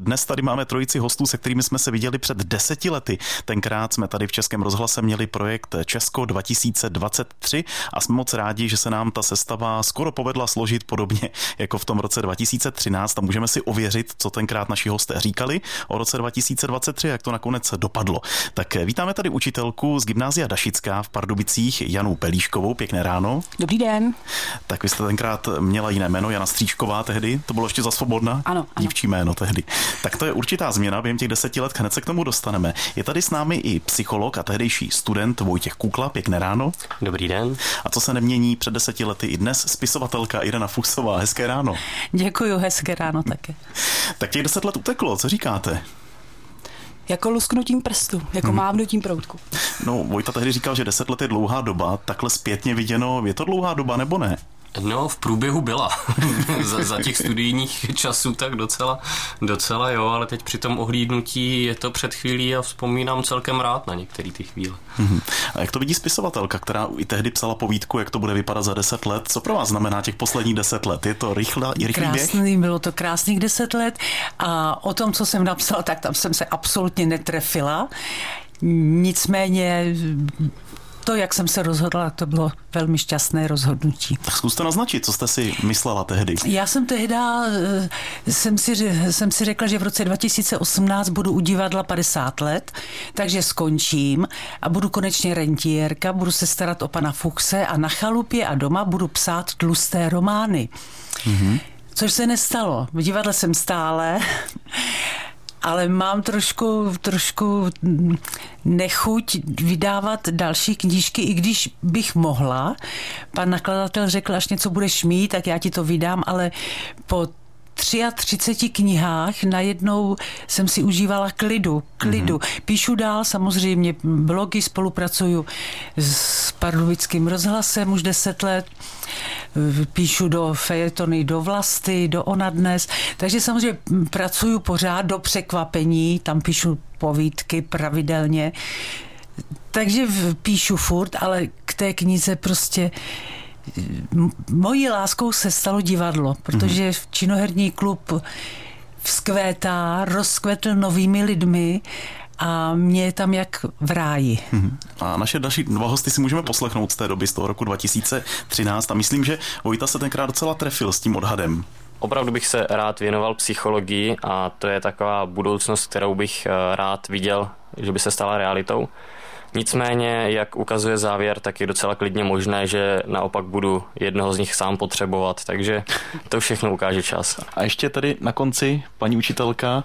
Dnes tady máme trojici hostů, se kterými jsme se viděli před deseti lety. Tenkrát jsme tady v Českém rozhlase měli projekt Česko 2023 a jsme moc rádi, že se nám ta sestava skoro povedla složit podobně jako v tom roce 2013 a můžeme si ověřit, co tenkrát naši hosté říkali o roce 2023, jak to nakonec dopadlo. Tak vítáme tady učitelku z Gymnázia Dašická v Pardubicích, Janu Pelíškovou. Pěkné ráno. Dobrý den. Tak vy jste tenkrát měla jiné jméno, Jana Stříčková tehdy, to bylo ještě za svobodna? Ano. ano. Dívčí jméno tehdy. Tak to je určitá změna během těch deseti let, hned se k tomu dostaneme. Je tady s námi i psycholog a tehdejší student Vojtěch Kukla, pěkné ráno. Dobrý den. A co se nemění před deseti lety i dnes, spisovatelka Irena Fusová, hezké ráno. Děkuji, hezké ráno také. Tak těch deset let uteklo, co říkáte? Jako lusknutím prstu, jako hmm. mávnutím proutku. No, Vojta tehdy říkal, že deset let je dlouhá doba, takhle zpětně viděno, je to dlouhá doba nebo ne? No, v průběhu byla. za, za těch studijních časů tak docela, docela jo, ale teď při tom ohlídnutí je to před chvílí a vzpomínám celkem rád na některé ty chvíle. Mm-hmm. A jak to vidí spisovatelka, která i tehdy psala povídku, jak to bude vypadat za deset let? Co pro vás znamená těch posledních deset let? Je to rychlá, rychlý Krásný, běh? bylo to krásných deset let a o tom, co jsem napsala, tak tam jsem se absolutně netrefila. Nicméně to, jak jsem se rozhodla, to bylo velmi šťastné rozhodnutí. Tak zkuste naznačit, co jste si myslela tehdy. Já jsem tehda, eh, jsem si, jsem si řekla, že v roce 2018 budu u divadla 50 let, takže skončím a budu konečně rentiérka, budu se starat o pana Fuchse a na chalupě a doma budu psát tlusté romány. Mm-hmm. Což se nestalo. V divadle jsem stále ale mám trošku, trošku nechuť vydávat další knížky, i když bych mohla. Pan nakladatel řekl, až něco budeš mít, tak já ti to vydám, ale po 33 knihách najednou jsem si užívala klidu, klidu. Mm-hmm. Píšu dál samozřejmě blogy, spolupracuju s Pardubickým rozhlasem už 10 let, píšu do fejetony, do vlasty, do ona dnes, takže samozřejmě pracuju pořád do překvapení, tam píšu povídky pravidelně, takže píšu furt, ale k té knize prostě mojí láskou se stalo divadlo, protože v činoherní klub vzkvétá, rozkvetl novými lidmi a mě je tam jak v ráji. Mhm. A naše další dva hosty si můžeme poslechnout z té doby, z toho roku 2013 a myslím, že Vojta se tenkrát docela trefil s tím odhadem. Opravdu bych se rád věnoval psychologii a to je taková budoucnost, kterou bych eh, rád viděl, že by se stala realitou. Nicméně, jak ukazuje závěr, tak je docela klidně možné, že naopak budu jednoho z nich sám potřebovat, takže to všechno ukáže čas. A ještě tady na konci, paní učitelka,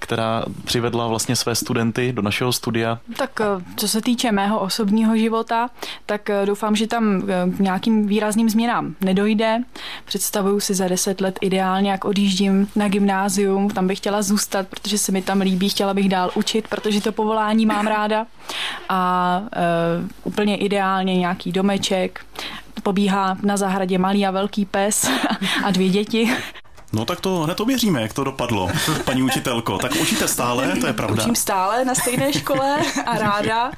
která přivedla vlastně své studenty do našeho studia. Tak eh, co se týče mého osobního života, tak eh, doufám, že tam eh, k nějakým výrazným změnám nedojde. Představuju si za deset let ideálně, jak odjíždím na gymnázium, tam bych chtěla zůstat, protože se mi tam líbí, chtěla bych dál učit, protože to povolání mám ráda. A uh, úplně ideálně nějaký domeček, pobíhá na zahradě malý a velký pes a dvě děti. No tak to hned ověříme, jak to dopadlo, paní učitelko. Tak učíte stále, to je pravda. Učím stále na stejné škole a ráda,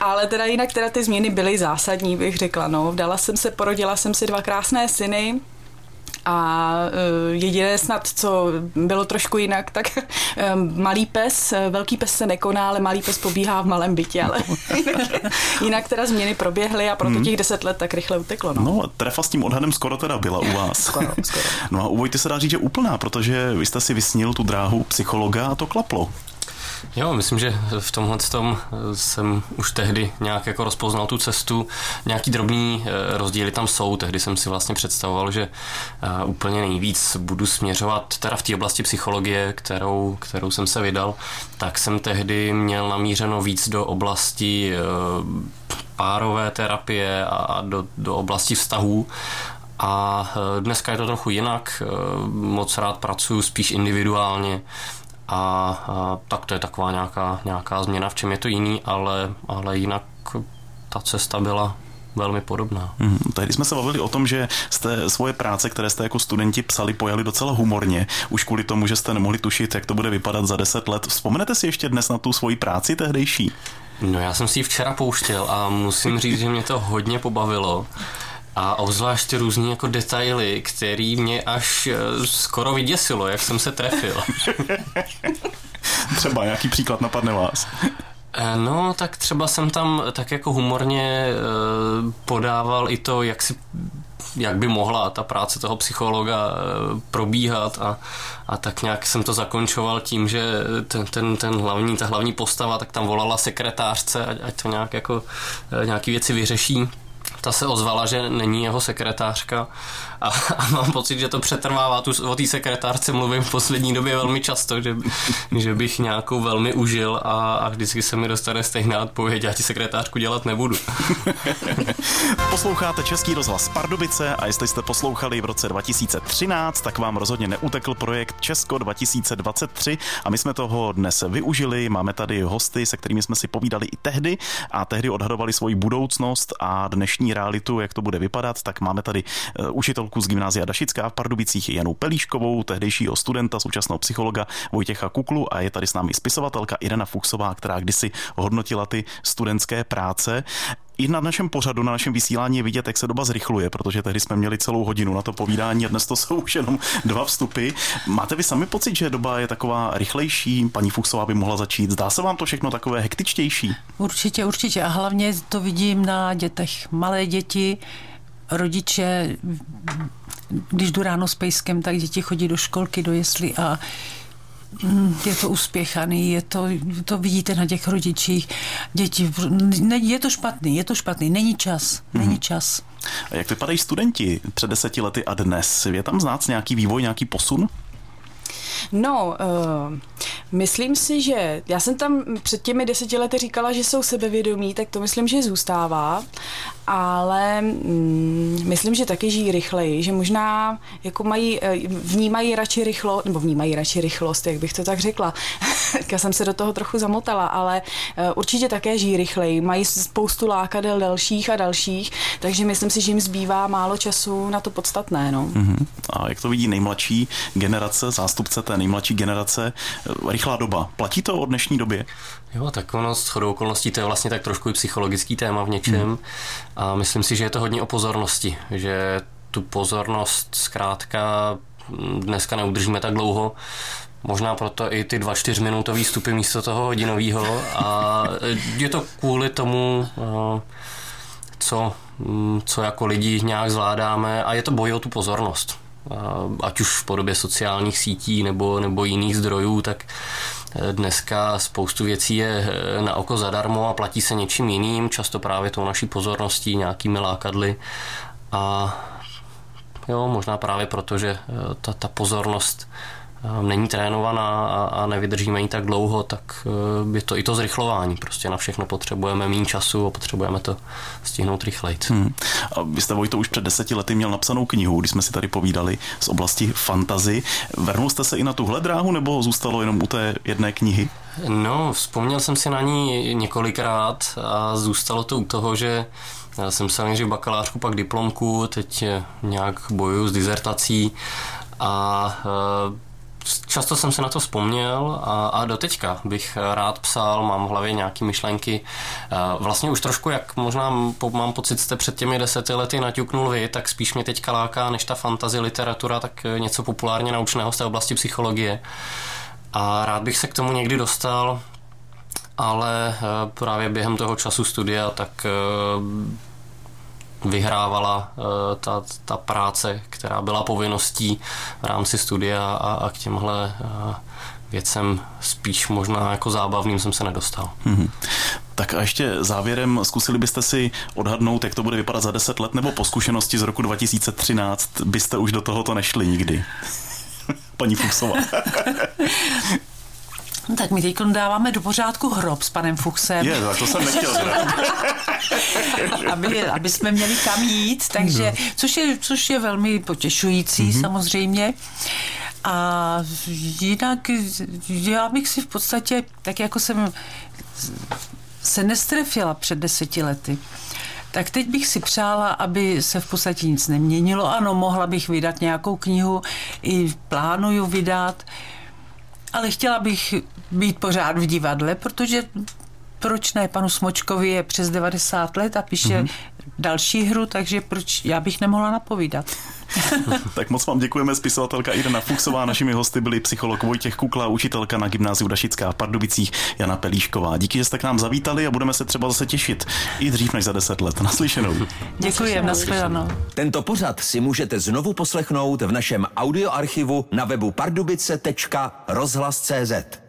ale teda jinak teda ty změny byly zásadní, bych řekla. No. Vdala jsem se, porodila jsem si dva krásné syny, a uh, jediné snad, co bylo trošku jinak, tak um, malý pes, velký pes se nekoná, ale malý pes pobíhá v malém bytě, ale jinak, jinak teda změny proběhly a proto hmm. těch deset let tak rychle uteklo. No. no, trefa s tím odhadem skoro teda byla u vás. skoro, skoro. No a u Vojty se dá říct, že úplná, protože vy jste si vysnil tu dráhu psychologa a to klaplo. Jo, myslím, že v tomhle tom jsem už tehdy nějak jako rozpoznal tu cestu. Nějaký drobný eh, rozdíly tam jsou. Tehdy jsem si vlastně představoval, že eh, úplně nejvíc budu směřovat teda v té oblasti psychologie, kterou, kterou jsem se vydal, tak jsem tehdy měl namířeno víc do oblasti eh, párové terapie a do, do oblasti vztahů. A dneska je to trochu jinak. Moc rád pracuji spíš individuálně a, a tak to je taková nějaká, nějaká změna, v čem je to jiný, ale, ale jinak ta cesta byla velmi podobná. Mm, tehdy jsme se bavili o tom, že jste svoje práce, které jste jako studenti psali, pojali docela humorně, už kvůli tomu, že jste nemohli tušit, jak to bude vypadat za deset let. Vzpomenete si ještě dnes na tu svoji práci tehdejší? No já jsem si ji včera pouštěl a musím říct, že mě to hodně pobavilo A obzvlášť různý jako detaily, který mě až eh, skoro vyděsilo, jak jsem se trefil. Třeba nějaký příklad napadne vás. Eh, no, tak třeba jsem tam tak jako humorně podával i to, jak si jak by mohla ta práce toho psychologa eh, probíhat a, a tak nějak jsem to zakončoval tím, že ten, ten, ten hlavní, ta hlavní postava, tak tam volala sekretářce, ať, ať to nějak jako eh, nějaký věci vyřeší ta se ozvala, že není jeho sekretářka a, a mám pocit, že to přetrvává. Tu, o té sekretářce mluvím v poslední době velmi často, že, že bych nějakou velmi užil a, a vždycky se mi dostane stejná odpověď, já ti sekretářku dělat nebudu. Posloucháte Český rozhlas Pardubice a jestli jste poslouchali v roce 2013, tak vám rozhodně neutekl projekt Česko 2023 a my jsme toho dnes využili. Máme tady hosty, se kterými jsme si povídali i tehdy a tehdy odhadovali svoji budoucnost a dnešní realitu, jak to bude vypadat, tak máme tady eh, učitelku z gymnázia Dašická v Pardubicích Janu Pelíškovou, tehdejšího studenta, současného psychologa Vojtěcha Kuklu a je tady s námi spisovatelka Irena Fuchsová, která kdysi hodnotila ty studentské práce. I na našem pořadu, na našem vysílání je vidět, jak se doba zrychluje, protože tehdy jsme měli celou hodinu na to povídání a dnes to jsou už jenom dva vstupy. Máte vy sami pocit, že doba je taková rychlejší? Paní Fuchsová by mohla začít. Zdá se vám to všechno takové hektičtější? Určitě, určitě. A hlavně to vidím na dětech. Malé děti, rodiče, když jdu ráno s pejskem, tak děti chodí do školky, do jesli a je to uspěchaný, je to, to vidíte na těch rodičích. Děti, je to špatný, je to špatný, není čas, není mhm. čas. A jak vypadají studenti před deseti lety a dnes? Je tam znát nějaký vývoj, nějaký posun? No, uh, myslím si, že já jsem tam před těmi deseti lety říkala, že jsou sebevědomí, tak to myslím, že zůstává, ale mm, myslím, že taky žijí rychleji, že možná jako mají, eh, vnímají radši rychlo, nebo vnímají radši rychlost, jak bych to tak řekla. já jsem se do toho trochu zamotala, ale uh, určitě také žijí rychleji, mají spoustu lákadel dalších a dalších, takže myslím si, že jim zbývá málo času na to podstatné. No. Uh-huh. A jak to vidí nejmladší generace, zástupce té nejmladší generace, rychlá doba. Platí to od dnešní době? Jo, tak ono s chodou okolností to je vlastně tak trošku i psychologický téma v něčem hmm. a myslím si, že je to hodně o pozornosti, že tu pozornost zkrátka dneska neudržíme tak dlouho, Možná proto i ty dva čtyřminutové vstupy místo toho hodinového. A je to kvůli tomu, eh, co, co jako lidi nějak zvládáme a je to boj o tu pozornost ať už v podobě sociálních sítí nebo, nebo jiných zdrojů, tak eh, dneska spoustu věcí je eh, na oko zadarmo a platí se něčím jiným, často právě tou naší pozorností, nějakými lákadly. A jo, možná právě proto, že eh, ta, ta pozornost není trénovaná a, a nevydržíme ji tak dlouho, tak eh, je to i to zrychlování. Prostě na všechno potřebujeme méně času a potřebujeme to stihnout rychleji. Hmm. A vy jste Vojto už před deseti lety měl napsanou knihu, když jsme si tady povídali z oblasti fantazy. Vrnul jste se i na tuhle dráhu nebo zůstalo jenom u té jedné knihy? No, vzpomněl jsem si na ní několikrát a zůstalo to u toho, že já jsem se nejdřív bakalářku, pak diplomku, teď nějak bojuju s dizertací a eh, často jsem se na to vzpomněl a, a doteďka bych rád psal, mám v hlavě nějaké myšlenky. Vlastně už trošku, jak možná mám pocit, jste před těmi deseti lety naťuknul vy, tak spíš mě teďka láká než ta fantazy literatura, tak něco populárně naučného z té oblasti psychologie. A rád bych se k tomu někdy dostal, ale e, právě během toho času studia tak vyhrávala eh, ta, ta práce, která byla povinností v rámci studia a, a k těmhle eh, věcem spíš možná jako zábavným jsem se nedostal. Mm-hmm. Tak a ještě závěrem, zkusili byste si odhadnout, jak to bude vypadat za 10 let, nebo po zkušenosti z roku 2013 byste už do tohoto nešli nikdy? Paní Fuchsová. No tak my teď dáváme do pořádku hrob s panem Fuchsem. Je, tak to jsem nechtěl aby, aby jsme měli kam jít, takže, no. což, je, což je velmi potěšující mm-hmm. samozřejmě. A jinak já bych si v podstatě, tak jako jsem se nestrefila před deseti lety, tak teď bych si přála, aby se v podstatě nic neměnilo. Ano, mohla bych vydat nějakou knihu, i plánuju vydat, ale chtěla bych být pořád v divadle, protože proč ne? Panu Smočkovi je přes 90 let a píše mm-hmm. další hru, takže proč já bych nemohla napovídat. tak moc vám děkujeme, spisovatelka Irena Fuxová. Našimi hosty byli psycholog Vojtěch Kukla, učitelka na gymnáziu Dašická v Pardubicích Jana Pelíšková. Díky, že jste k nám zavítali a budeme se třeba zase těšit i dřív než za deset let. Naslyšenou. Děkujeme, nashledanou. Tento pořad si můžete znovu poslechnout v našem audioarchivu na webu pardubice.rozhlas.cz.